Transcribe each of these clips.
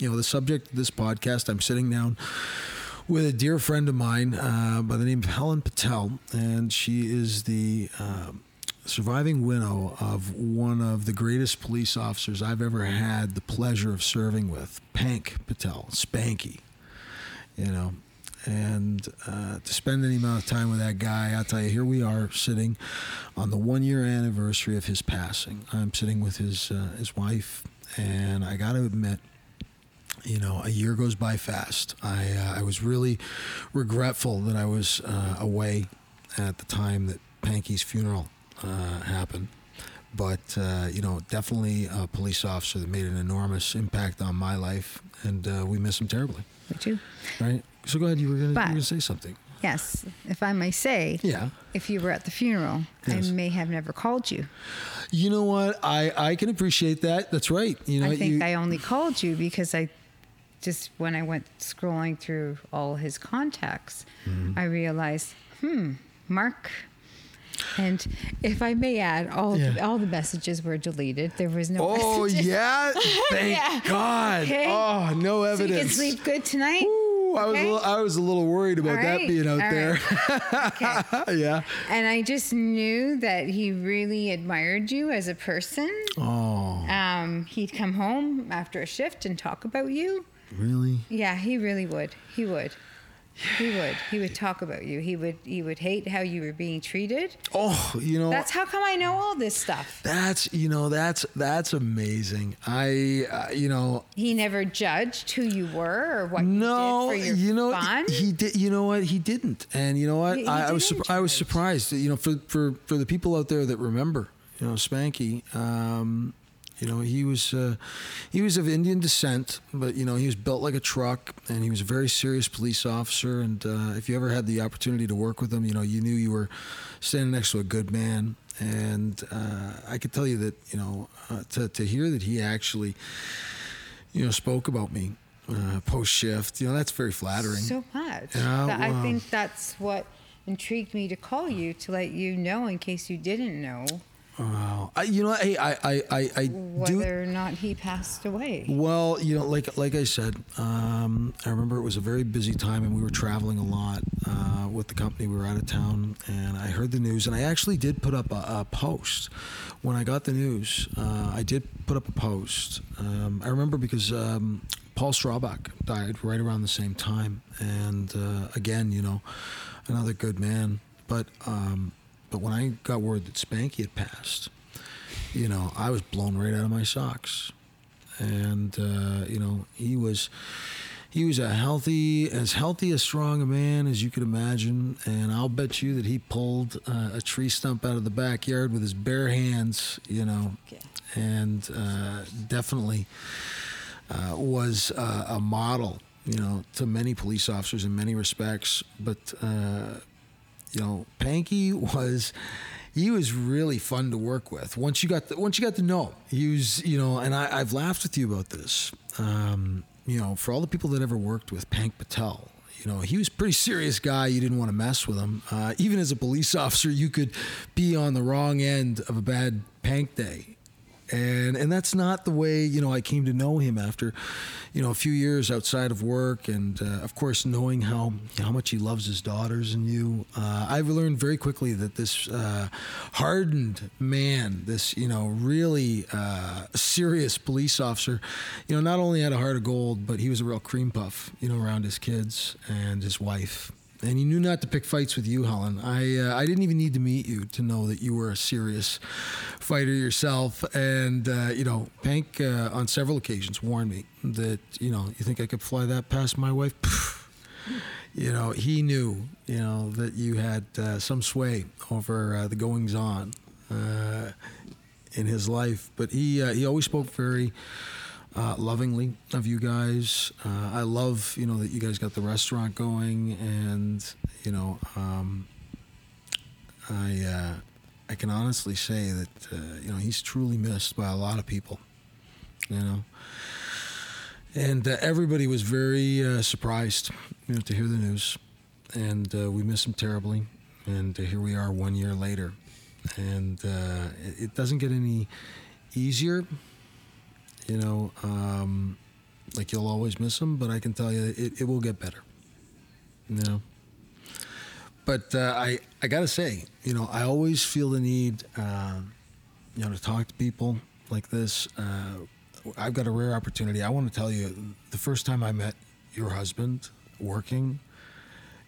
you know, the subject of this podcast, I'm sitting down with a dear friend of mine uh, by the name of Helen Patel, and she is the um surviving widow of one of the greatest police officers I've ever had the pleasure of serving with, Pank Patel, Spanky. You know, and uh, to spend any amount of time with that guy, I'll tell you, here we are sitting on the one year anniversary of his passing. I'm sitting with his uh, his wife, and I got to admit, you know, a year goes by fast. I uh, I was really regretful that I was uh, away at the time that Panky's funeral uh, happened. But uh, you know, definitely a police officer that made an enormous impact on my life, and uh, we miss him terribly. Me too. Right? So go ahead. You were going to say something. Yes, if I may say, Yeah. if you were at the funeral, Yes. I may have never called you. You know what? I I can appreciate that. That's right. You know, I think you, I only called you because I just when I went scrolling through all his contacts, Mm-hmm. I realized, hmm, Mark. And if I may add, all Yeah. the, all the messages were deleted. There was no. Oh messages. yeah! Thank Yeah. God. Okay. Oh, no evidence. So you can sleep good tonight. Ooh, I was a little, I was a little worried about All that being out All there. right. Okay. yeah. And I just knew that he really admired you as a person. Oh, Um, he'd come home after a shift and talk about you. Really? Yeah, he really would. He would. He would. He would talk about you. He would. He would hate how you were being treated. Oh, you know. That's how come I know all this stuff. That's you know that's that's amazing. I uh, you know He never judged who you were or what no you did for your you know fun. he did you know what he didn't and you know what He- he I, I was didn't I was surprised you know for for for the people out there that remember you know Spanky um, you know he was uh, he was of Indian descent but you know he was built like a truck and he was a very serious police officer and uh, if you ever had the opportunity to work with him you know you knew you were standing next to a good man and uh, I could tell you that you know uh, to to hear that he actually you know spoke about me uh, post shift you know that's very flattering. So much. That- I think that's what intrigued me to call you to let you know in case you didn't know Wow. I, you know, hey, I, I, I, I do. whether or not he passed away. Well, you know, like like I said, um, I remember it was a very busy time, and we were traveling a lot uh, with the company. We were out of town, and I heard the news, and I actually did put up a, a post when I got the news. Uh, I did put up a post. Um, I remember because um, Paul Straubach died right around the same time, and uh, again, you know, another good man, but. Um, but when I got word that Spanky had passed, you know, I was blown right out of my socks. And uh, you know he was he was a healthy as healthy as strong a man as you could imagine. And i'll bet you that he pulled uh, a tree stump out of the backyard with his bare hands you know. Okay. and uh, definitely uh, was uh, a model you know to many police officers in many respects. But uh, you know, Panky was he was really fun to work with. Once you got the, once you got to know, him, he was you know, and I, I've laughed with you about this. Um, you know, for all the people that ever worked with Pank Patel. You know, he was a pretty serious guy. You didn't want to mess with him. Uh, even as a police officer, you could be on the wrong end of a bad Pank day and and that's not the way you know I came to know him after you know a few years outside of work and uh, of course knowing how how much he loves his daughters and you uh, I've learned very quickly that this uh, hardened man this you know really uh, serious police officer you know not only had a heart of gold but he was a real cream puff you know around his kids and his wife and he knew not to pick fights with you, Helen. I uh, I didn't even need to meet you to know that you were a serious fighter yourself. And uh, you know, Pank uh, on several occasions warned me that you know you think I could fly that past my wife. You know, he knew you know that you had uh, some sway over uh, the goings on uh, in his life, but he he always spoke very uh, lovingly of you guys. Uh, I love, you know, that you guys got the restaurant going, and you know, um, I uh, I can honestly say that uh, you know he's truly missed by a lot of people. You know, and uh, everybody was very uh, surprised, you know, to hear the news, and we miss him terribly. And here we are, one year later, and it doesn't get any easier you know, um, like you'll always miss him, but I can tell you it, it will get better. You know. But uh, I I gotta say, you know, I always feel the need, uh, you know, to talk to people like this. Uh, I've got a rare opportunity. I want to tell you, the first time I met your husband working,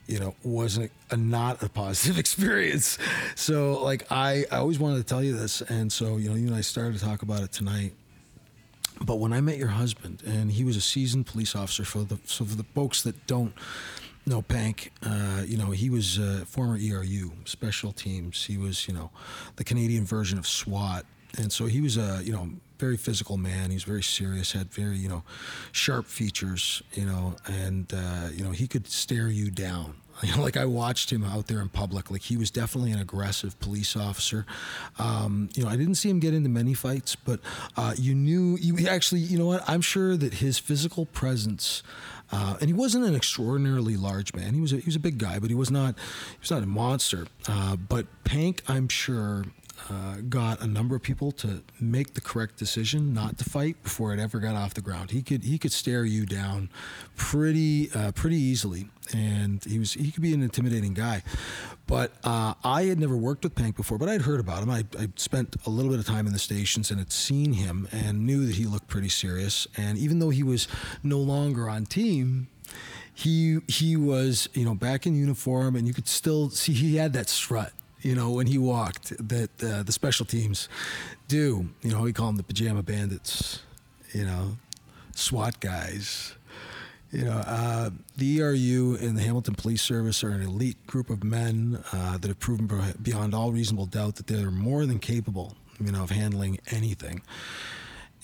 you know, wasn't a, not a positive experience. So, like, I, I always wanted to tell you this. And so, you know, you and I started to talk about it tonight. But when I met your husband, and he was a seasoned police officer, for the so for the folks that don't know Pank, uh, you know, he was a former ERU special teams. He was, you know, the Canadian version of SWAT, and so he was a, you know, very physical man. He was very serious, had very, you know, sharp features, you know, and uh, you know he could stare you down. You know, like I watched him out there in public. Like he was definitely an aggressive police officer. Um, you know, I didn't see him get into many fights, but uh, you knew. You actually, you know what? I'm sure that his physical presence. Uh, and he wasn't an extraordinarily large man. He was a, he was a big guy, but he was not he was not a monster. Uh, but Pank, I'm sure, uh, got a number of people to make the correct decision not to fight before it ever got off the ground. He could he could stare you down pretty uh, pretty easily, and he was he could be an intimidating guy. But uh, I had never worked with Pank before, but I'd heard about him. I I spent a little bit of time in the stations and had seen him and knew that he looked pretty serious. And even though he was no longer on team, he he was you know back in uniform and you could still see he had that strut you know, when he walked that uh, the special teams do. You know, we call them the pajama bandits, you know, SWAT guys. You know, uh, the ERU and the Hamilton Police Service are an elite group of men uh, that have proven beyond all reasonable doubt that they're more than capable, you know, of handling anything.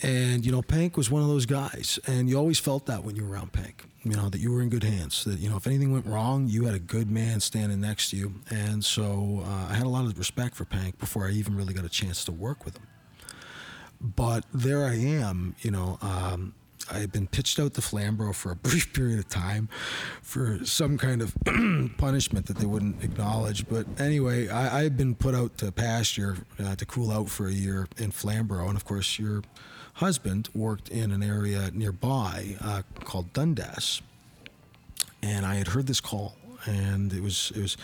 And, you know, Pank was one of those guys. And you always felt that when you were around Pank, you know, that you were in good hands. That, you know, if anything went wrong, you had a good man standing next to you. And so uh, I had a lot of respect for Pank before I even really got a chance to work with him. But there I am, you know, um, I had been pitched out to Flamborough for a brief period of time for some kind of punishment that they wouldn't acknowledge. But anyway, I, I had been put out to pasture uh, to cool out for a year in Flamborough. And of course, you're husband worked in an area nearby uh, called Dundas, and I had heard this call, and it was it was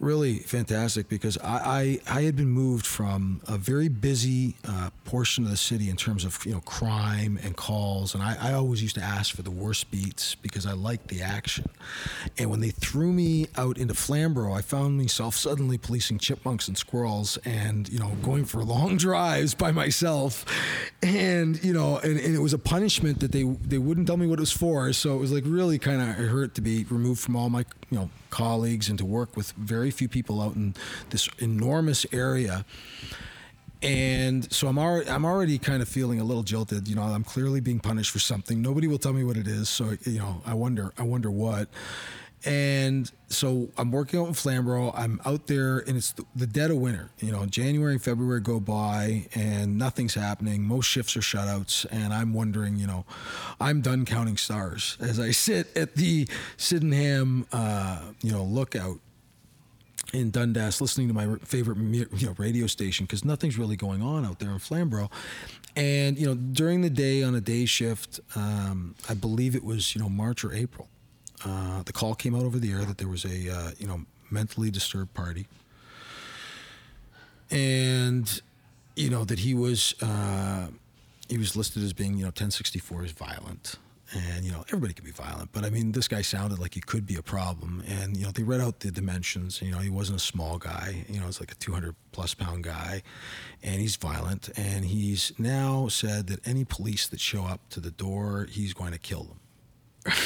really fantastic because I, I, I, had been moved from a very busy uh, portion of the city in terms of you know crime and calls, and I, I always used to ask for the worst beats because I liked the action. And when they threw me out into Flamborough, I found myself suddenly policing chipmunks and squirrels, and you know going for long drives by myself, and you know, and, and it was a punishment that they they wouldn't tell me what it was for, so it was like really kind of hurt to be removed from all my you know colleagues and to work with very few people out in this enormous area. And so I'm already, I'm already kind of feeling a little jilted. You know, I'm clearly being punished for something. Nobody will tell me what it is. So you know, I wonder, I wonder what. And so I'm working out in Flamborough. I'm out there, and it's the dead of winter. You know, January and February go by, and nothing's happening. Most shifts are shutouts, and I'm wondering, you know, I'm done counting stars as I sit at the Sydenham, uh, you know, lookout in Dundas, listening to my favorite you know, radio station because nothing's really going on out there in Flamborough. And you know, during the day on a day shift, um, I believe it was you know March or April uh, the call came out over the air that there was a uh, you know mentally disturbed party, and you know that he was uh, he was listed as being you know 1064 is violent. And you know everybody can be violent, but I mean this guy sounded like he could be a problem. And you know they read out the dimensions. You know he wasn't a small guy. You know it's like a 200 plus pound guy, and he's violent. And he's now said that any police that show up to the door, he's going to kill them.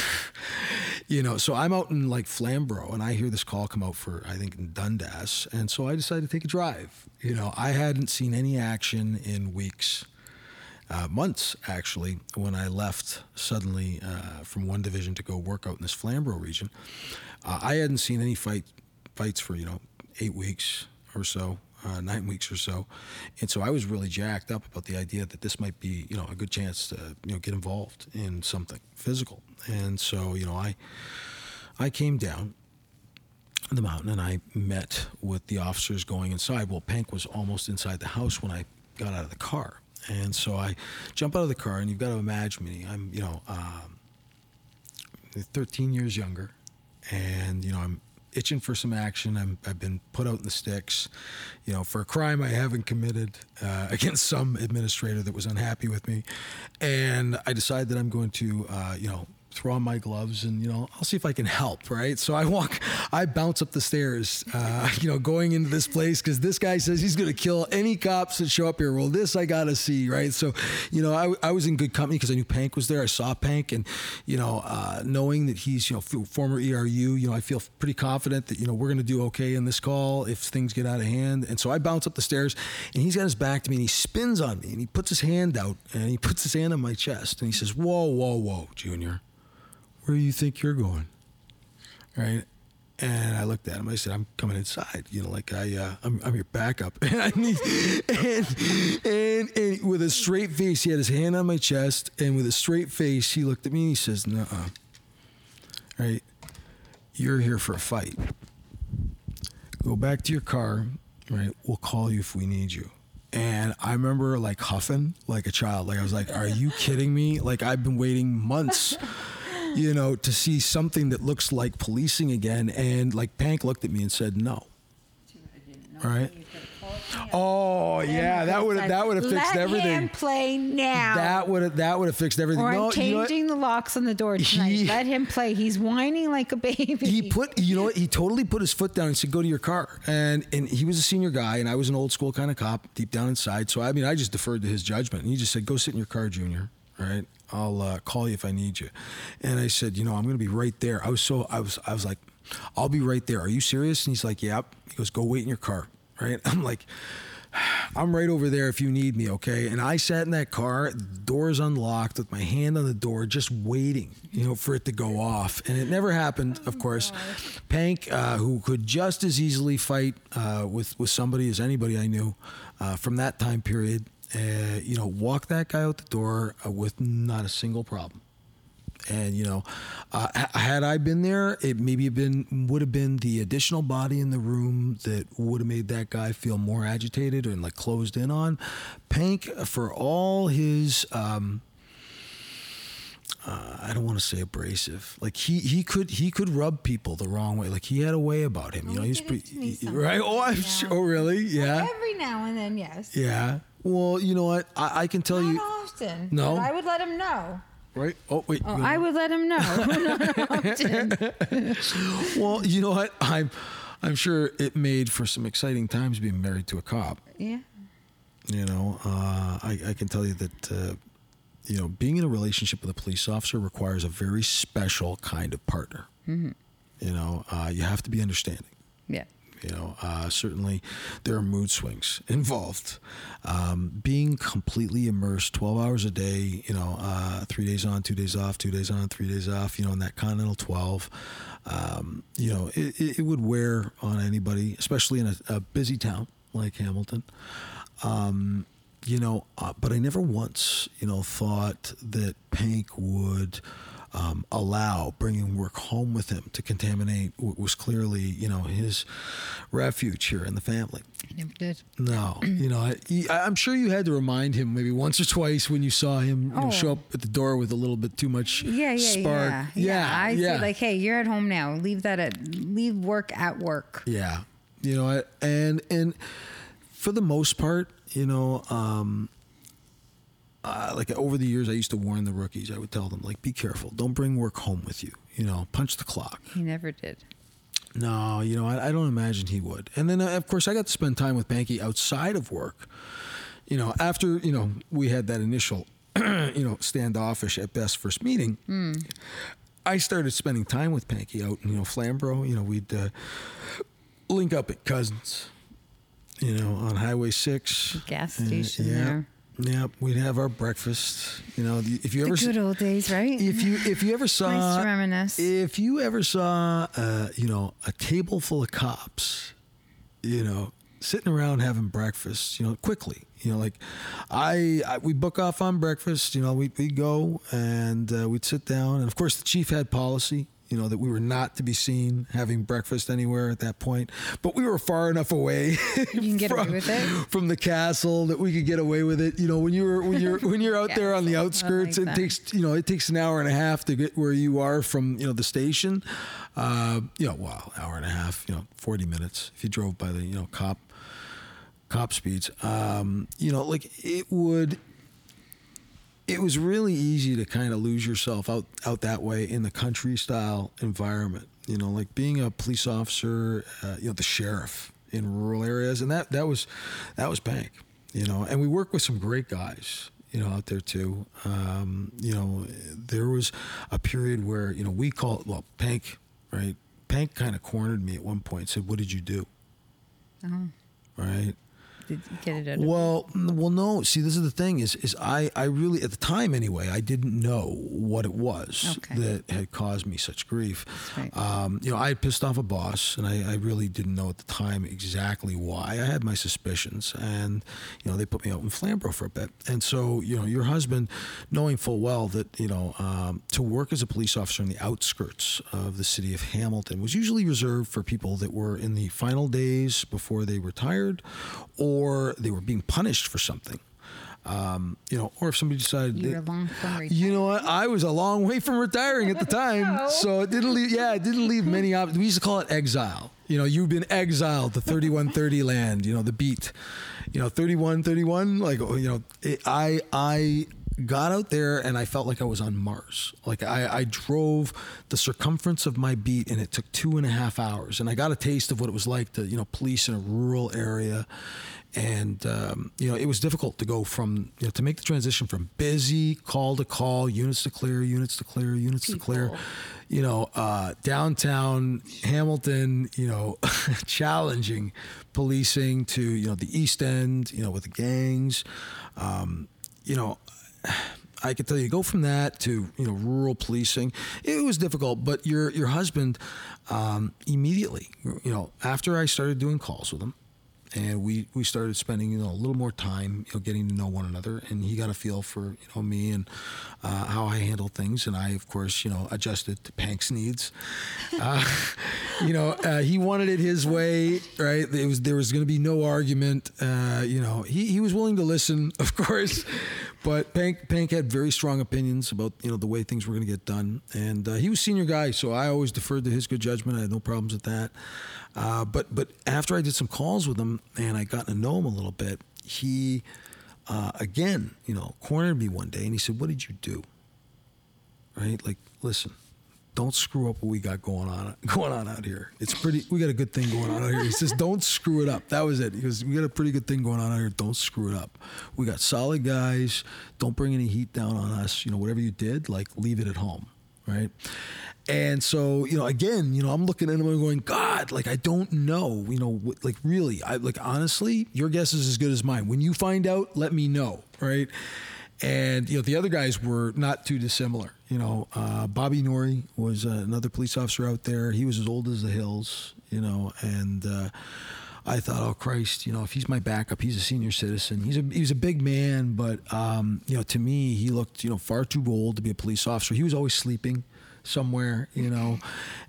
you know, so I'm out in like Flamborough and I hear this call come out for, I think, in Dundas. And so I decided to take a drive. You know, I hadn't seen any action in weeks, uh, months actually, when I left suddenly uh, from one division to go work out in this Flamborough region. Uh, I hadn't seen any fight fights for, you know, eight weeks or so. Uh, nine weeks or so, and so I was really jacked up about the idea that this might be, you know, a good chance to, you know, get involved in something physical. And so, you know, I I came down the mountain and I met with the officers going inside. Well, Pank was almost inside the house when I got out of the car. And so I jump out of the car, and you've got to imagine me. I'm, you know, um, 13 years younger, and you know, I'm itching for some action. I'm, I've been put out in the sticks, you know, for a crime I haven't committed uh, against some administrator that was unhappy with me, and I decide that I'm going to, uh, you know, throw on my gloves and you know I'll see if I can help right? So I walk I bounce up the stairs uh, you know going into this place because this guy says he's going to kill any cops that show up here. Well this I gotta see right? So you know I, I was in good company because I knew Pank was there. I saw Pank and you know uh, knowing that he's you know former ERU you know I feel pretty confident that you know we're going to do okay in this call if things get out of hand. And so I bounce up the stairs and he's got his back to me and he spins on me and he puts his hand out and he puts his hand on my chest and he says whoa whoa whoa junior where do you think you're going? Right. And I looked at him. I said, "I'm coming inside. You know, like I, uh, I'm, I'm your backup." and, and, and and with a straight face, he had his hand on my chest, and with a straight face, he looked at me and he says, "No, uh, right, you're here for a fight. Go back to your car. Right, we'll call you if we need you." And I remember like huffing like a child. Like I was like, "Are you kidding me? Like I've been waiting months." You know, to see something that looks like policing again. And like Pank looked at me and said, no. Right. Oh yeah, that would have that would have fixed everything. Let him play now. That would have that would have fixed everything. or no, I'm you know changing the locks on the door tonight. He- Let him play. He's whining like a baby. he put you know what he totally put his foot down and said go to your car and and he was a senior guy and i was an old school kind of cop deep down inside so i mean i just deferred to his judgment and he just said go sit in your car junior all right i'll uh, call you if i need you. And i said you know i'm going to be right there. I was so i was i was like i'll be right there. Are you serious? And he's like yep. He goes go wait in your car. Right? I'm like I'm right over there if you need me, okay? And I sat in that car, doors unlocked, with my hand on the door, just waiting, you know, for it to go off. And it never happened, of course. Pank, uh, who could just as easily fight uh, with with somebody as anybody I knew uh, from that time period, uh, you know, walked that guy out the door uh, with not a single problem. And you know, uh, had I been there, it maybe been would have been the additional body in the room that would have made that guy feel more agitated and like closed in on. Pank, for all his, um, uh, I don't want to say abrasive. Like he he could he could rub people the wrong way. Like he had a way about him. You Oh, know, he's did it to me pretty right. Oh, I'm yeah. sure. Oh, really? Yeah, Every now and then, yes. yeah. Well, you know what? I, I can tell Not you. often. No? But I would let him know. Right? Oh wait. Oh, I would let him know. Not often. Well, you know what? I'm I'm sure it made for some exciting times being married to a cop. Yeah. You know, uh, I, I can tell you that uh, you know being in a relationship with a police officer requires a very special kind of partner. Mm-hmm. You know, uh, you have to be understanding. Yeah. You know, uh, certainly there are mood swings involved. Um, being completely immersed 12 hours a day, you know, uh, three days on, two days off, two days on, three days off, you know, in that Continental 12, um, you know, it, it, would wear on anybody, especially in a, a busy town like Hamilton. Um, you know, uh, but I never once, you know, thought that Pank would um, allow bringing work home with him to contaminate what was clearly, you know, his refuge here in the family. I never did. No, you know, I, I'm sure you had to remind him maybe once or twice when you saw him you know, Oh. show up at the door with a little bit too much Yeah, yeah, spark. yeah. yeah, I yeah. say like, hey, you're at home now. Leave that at leave work at work. Yeah, you know, I- and and for the most part, you know, um, uh, like over the years, I used to warn the rookies. I would tell them, like, be careful, don't bring work home with you. You know, punch the clock. He never did. No, you know, I, I don't imagine he would. And then, uh, of course, I got to spend time with Panky outside of work. You know, after you know we had that initial, you know, standoffish at best first meeting. I started spending time with Panky out in you know Flamborough. You know, we'd uh, link up at Cousins. You know, on Highway Six. Gas Uh, station yeah, there. Yeah, we'd have our breakfast. You know, if you The ever good old days, right? if you if you ever saw Nice to reminisce. if you ever saw uh, you know a table full of cops you know sitting around having breakfast you know quickly you know like i, I we book off on breakfast you know we we go and uh, we'd sit down and of course the chief had policy you know, that we were not to be seen having breakfast anywhere at that point. But we were far enough away You can get from, away with it. from the castle that we could get away with it. You know, when you're when you're when you're out there on the outskirts, like it takes you know it takes an hour and a half to get where you are from you know the station. Uh, you know, wow, hour and a half. You know, forty minutes if you drove by the you know cop cop speeds. Um, you know, like it would. It was really easy to kind of lose yourself out out that way in the country style environment. You know, like being a police officer, uh, you know, the sheriff in rural areas, and that that was that was Pank. You know, and we work with some great guys. You know, out there too. Um, you know, there was a period where you know we call it well, Pank, right? Pank kind of cornered me at one point. Said, "What did you do?" Oh, Right? Did get it Well, well, no. See, this is the thing: is is I, I really at the time anyway, I didn't know what it was Okay. that had caused me such grief. Right. Um, you know, I had pissed off a boss, and I, I really didn't know at the time exactly why. I had my suspicions, and you know, they put me out in Flamborough for a bit. And so, you know, your husband, knowing full well that you know, um, to work as a police officer in the outskirts of the city of Hamilton was usually reserved for people that were in the final days before they retired, or they were being punished for something. Um, you know, or if somebody decided You they- long from you know what? I was a long way from retiring at the time, No. so it didn't leave. Yeah, it didn't leave many options. We used to call it exile. You know, you've been exiled to 3130 land. You know, the beat. You know, 3131. Like oh, you know, it, I I got out there and I felt like I was on Mars. Like I, I drove the circumference of my beat and it took two and a half hours. And I got a taste of what it was like to you know police in a rural area and um, you know it was difficult to go from you know to make the transition from busy call to call units to clear units to clear units to clear you know uh, downtown hamilton you know challenging policing to you know the east end you know with the gangs um, you know I could tell you go from that to you know rural policing. It was difficult, but your your husband um, immediately you know after I started doing calls with him, and we we started spending you know a little more time you know getting to know one another, and he got a feel for you know me and uh, how I handle things, and I of course you know adjusted to Pank's needs. Uh, you know uh, he wanted it his way, right? It was there was going to be no argument. Uh, you know he he was willing to listen, of course. But Pank, Pank had very strong opinions about you know the way things were going to get done, and uh, he was senior guy, so I always deferred to his good judgment. I had no problems with that. Uh, but but after I did some calls with him and I got to know him a little bit, he uh, again you know cornered me one day and he said, "What did you do?" Right, like listen. Don't screw up what we got going on going on out here. It's pretty. We got a good thing going on out here. He says, "Don't screw it up." That was it. He goes, "We got a pretty good thing going on out here. Don't screw it up. We got solid guys. Don't bring any heat down on us. You know, whatever you did, like leave it at home, right?" And so, you know, again, you know, I'm looking at him and going, God, like I don't know, you know, like really, I like honestly, your guess is as good as mine. When you find out, let me know, right? And you know, the other guys were not too dissimilar. You know, uh, Bobby Nori was uh, another police officer out there. He was as old as the hills, you know, and. Uh, I thought, oh Christ, you know, if he's my backup, he's a senior citizen. He's a he's a big man, but um, you know, to me, he looked you know far too old to be a police officer. He was always sleeping somewhere, you know,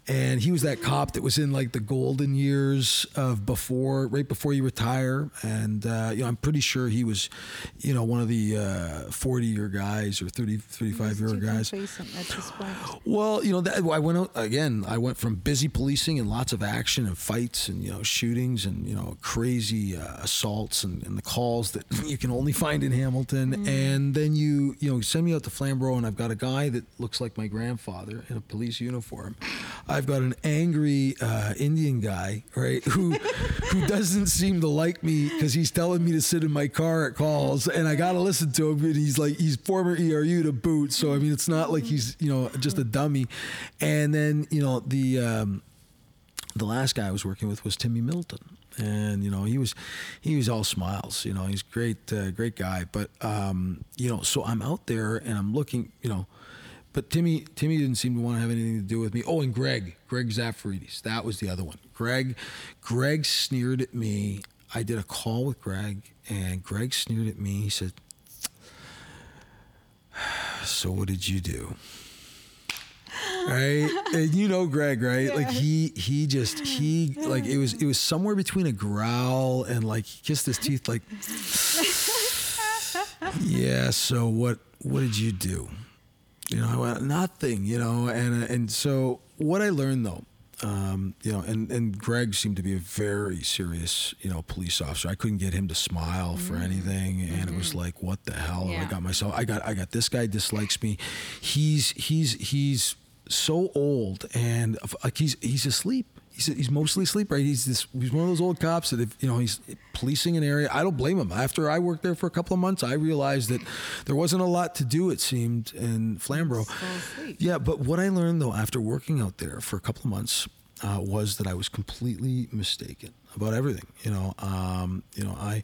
and he was that cop that was in like the golden years of before, right before you retire. And uh, you know, I'm pretty sure he was, you know, one of the uh, 40 year guys or 30, 35 year guys. Complacent at this point. Well, you know, that, I went out again. I went from busy policing and lots of action and fights and you know shootings and you know crazy uh, assaults and, and the calls that you can only find in Hamilton. And then you you know send me out to Flamborough and I've got a guy that looks like my grandfather in a police uniform. I've got an angry uh, Indian guy, right, who who doesn't seem to like me because he's telling me to sit in my car at calls, and I got to listen to him. And he's like, he's former ERU to boot, so I mean, it's not like he's you know just a dummy. And then you know the um, the last guy I was working with was Timmy Milton. And you know he was, he was all smiles. You know he's great, uh, great guy. But um, you know, so I'm out there and I'm looking. You know, but Timmy, Timmy didn't seem to want to have anything to do with me. Oh, and Greg, Greg Zafaridis, that was the other one. Greg, Greg sneered at me. I did a call with Greg, and Greg sneered at me. He said, "So what did you do?" right? And you know Greg, right? Like he he just he like it was it was somewhere between a growl and like he kissed his teeth like Yeah, so what what did you do? You know, I went nothing, you know, and uh, and so what I learned though um, you know, and, and Greg seemed to be a very serious, you know, police officer. I couldn't get him to smile for mm-hmm. anything, and it was mm-hmm. like, what the hell? Yeah. I got myself. I got I got this guy dislikes me. He's he's he's so old, and like he's he's asleep. He's, he's mostly asleep, right? He's this. He's one of those old cops that if you know he's policing an area. I don't blame him. After I worked there for a couple of months, I realized that there wasn't a lot to do. It seemed in Flamborough. Asleep. Yeah, but what I learned though after working out there for a couple of months uh, was that I was completely mistaken about everything. You know, um, you know, I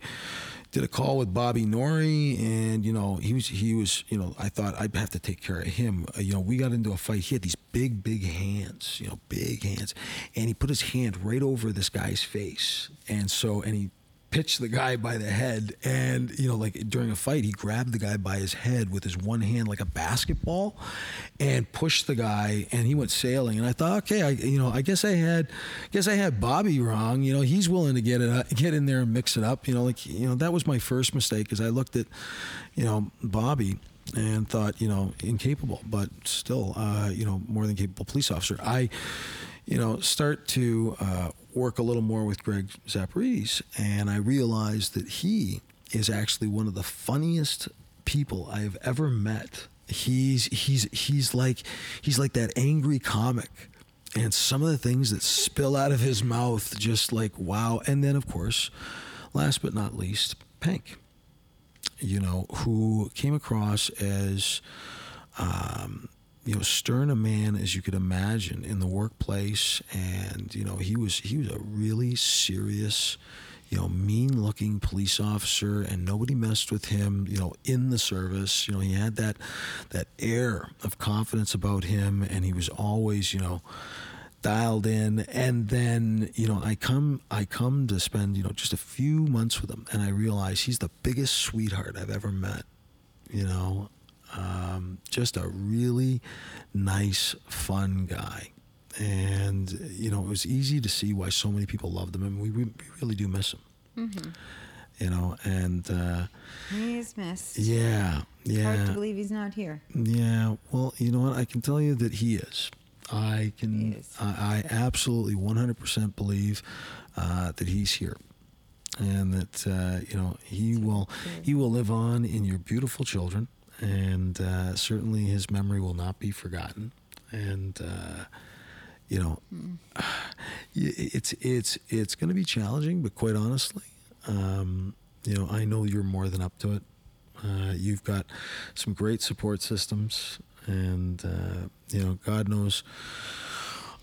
did a call with Bobby Nori, and you know, he was he was you know, I thought I'd have to take care of him. Uh, you know, we got into a fight. He had these big, big hands, you know, big hands, and he put his hand right over this guy's face, and so and he pitched the guy by the head and you know like during a fight he grabbed the guy by his head with his one hand like a basketball and pushed the guy and he went sailing. And i thought okay i you know i guess i had guess i had bobby wrong. You know he's willing to get it uh, get in there and mix it up. You know like you know that was my first mistake because i looked at you know bobby and thought you know incapable but still uh, you know more than capable police officer i you know, start to uh, work a little more with Greg Zaparise, and I realized that he is actually one of the funniest people I've ever met. He's he's he's like he's like that angry comic, and some of the things that spill out of his mouth just like wow. And then of course, last but not least, Pank. You know, who came across as um, you know stern a man as you could imagine in the workplace. And you know he was he was a really serious you know mean looking police officer and nobody messed with him you know in the service. You know he had that that air of confidence about him and he was always you know dialed in and then you know i come i come to spend you know just a few months with him and i realize he's the biggest sweetheart i've ever met you know um, just a really nice, fun guy. And, you know, it was easy to see why so many people loved him. And we, we really do miss him. You know, and uh, He is missed. yeah, It's hard to believe he's not here. yeah. Well, you know what? I can tell you that he is. I can. I, I absolutely 100% believe uh, that he's here. And that uh, you know he will he will live on in your beautiful children, and uh, certainly his memory will not be forgotten. And uh, you know, y- it's it's it's going to be challenging, but quite honestly, um, you know, I know you're more than up to it. Uh, you've got some great support systems, and uh, you know, God knows.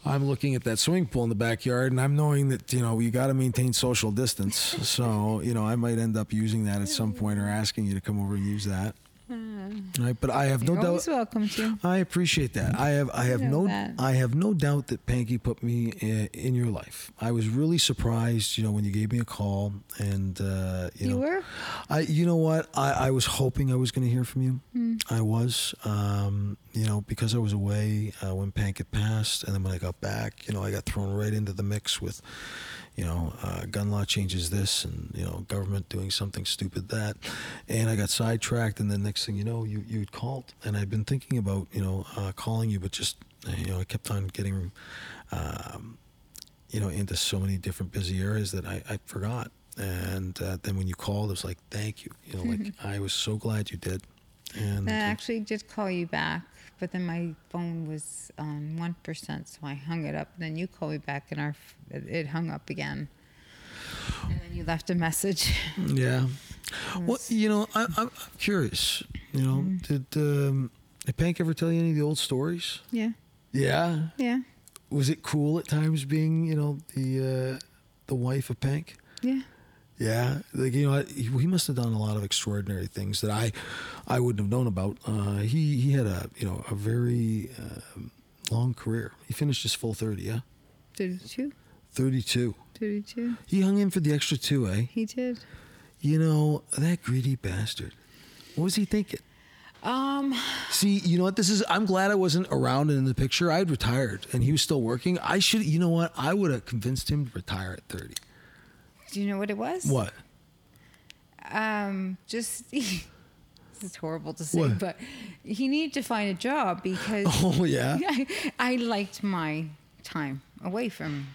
I'm looking at that swimming pool in the backyard, and I'm knowing that you know you got to maintain social distance. So you know, I might end up using that at some point, or asking you to come over and use that. Right, but I have no You're doubt. always welcome to. I appreciate that. I have I have no that. I have no doubt that Panky put me in, in your life. I was really surprised, you know, when you gave me a call and uh, you, You know, were? I you know what I, I was hoping I was going to hear from you. Hmm. I was, um, you know, because I was away uh, when Pank had passed, and then when I got back, you know, I got thrown right into the mix with, you know, uh, gun law changes this, and you know, government doing something stupid that, and I got sidetracked, and then next thing you know, you you called, and I'd been thinking about you know uh, calling you, but just you know, I kept on getting, um, you know, into so many different busy areas that I, I forgot. And uh, then when you called, it was like, thank you. You know, like I was so glad you did. And I actually did call you back, but then my phone was on one percent, so I hung it up. Then you called me back, and our it hung up again. And then you left a message. yeah. Well, you know, I, I'm I'm curious. You know, did um, did Pank ever tell you any of the old stories? Yeah, Yeah. yeah, Was it cool at times being, you know, the uh, the wife of Pank? yeah. Yeah, like you know, he, he must have done a lot of extraordinary things that I, I wouldn't have known about. Uh, he he had a you know a very um long career. He finished his full thirty. Yeah, Thirty-two. thirty two. Thirty-two. He hung in for the extra two, eh? He did. You know that greedy bastard. What was he thinking? Um, See, you know what? This is. I'm glad I wasn't around and in the picture. I had retired, and he was still working. I should. You know what? I would have convinced him to retire at 30. Do you know what it was? What? Um, just this is horrible to say, What? but he needed to find a job because Oh yeah. I, I liked my time away from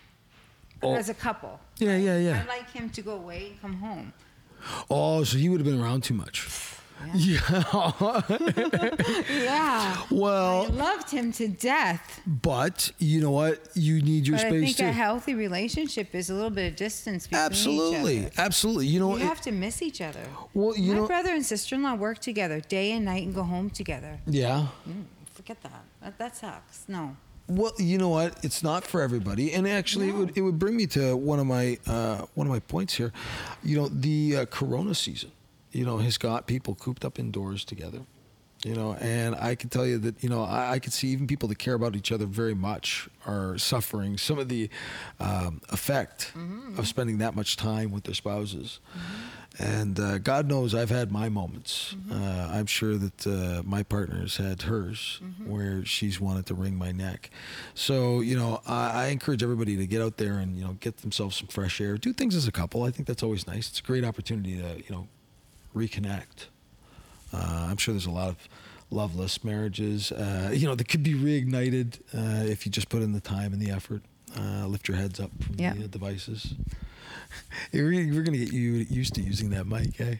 Oh. as a couple. Yeah, yeah, yeah. I like him to go away and come home. Oh, so he would have been around too much. Yeah. Yeah. I well, loved him to death. but you know what? You need your But I space think too. a healthy relationship is a little bit of distance between Absolutely, each other. absolutely. You know, You it- have to miss each other. well, you My know, brother and sister-in-law work together day and night and go home together. yeah. Mm, forget that. that. That sucks. No. Well, you know what? It's not for everybody, and actually, it would it would bring me to one of my uh, one of my points here. You know, the uh, Corona season, you know, has got people cooped up indoors together. You know, and I can tell you that you know I, I can see even people that care about each other very much are suffering some of the um, effect of spending that much time with their spouses. And uh, God knows I've had my moments. Uh, I'm sure that uh, my partner's had hers where she's wanted to wring my neck. So, you know, I, I encourage everybody to get out there and, you know, get themselves some fresh air, do things as a couple. I think that's always nice. It's a great opportunity to, you know, reconnect. Uh, I'm sure there's a lot of loveless marriages, uh, you know, that could be reignited uh, if you just put in the time and the effort. Uh, lift your heads up from Yeah. the uh, devices. we're we're going to get you used to using that mic, eh?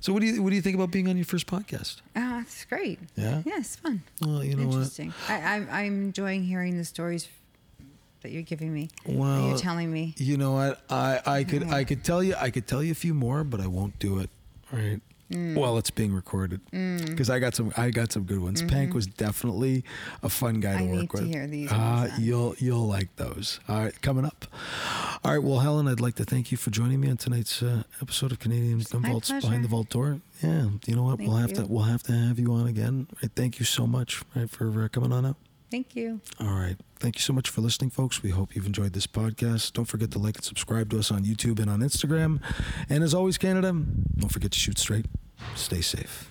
So what do you what do you think about being on your first podcast? Ah, it's great. Yeah? Yeah, it's fun. Well, you know what? Interesting. I, I'm, I'm enjoying hearing the stories that you're giving me. Well, you're telling me. You know what? I, I could I could tell you I could tell you a few more, but I won't do it. Right. Mm. Well, it's being recorded because I got some I got some good ones. Pank was definitely a fun guy to Mm-hmm. I work need to with. hear these Uh, you'll you'll like those. All right, coming up. All right. Well, Helen, I'd like to thank you for joining me on tonight's uh, episode of Canadian Gun Vaults. Behind the Vault Door. Yeah. You know what? Thank we'll have you. to we'll have to have you on again. Right, thank you so much right, for uh, coming on out. Thank you. All right. Thank you so much for listening, folks. We hope you've enjoyed this podcast. Don't forget to like and subscribe to us on YouTube and on Instagram. And as always, Canada, don't forget to shoot straight. Stay safe.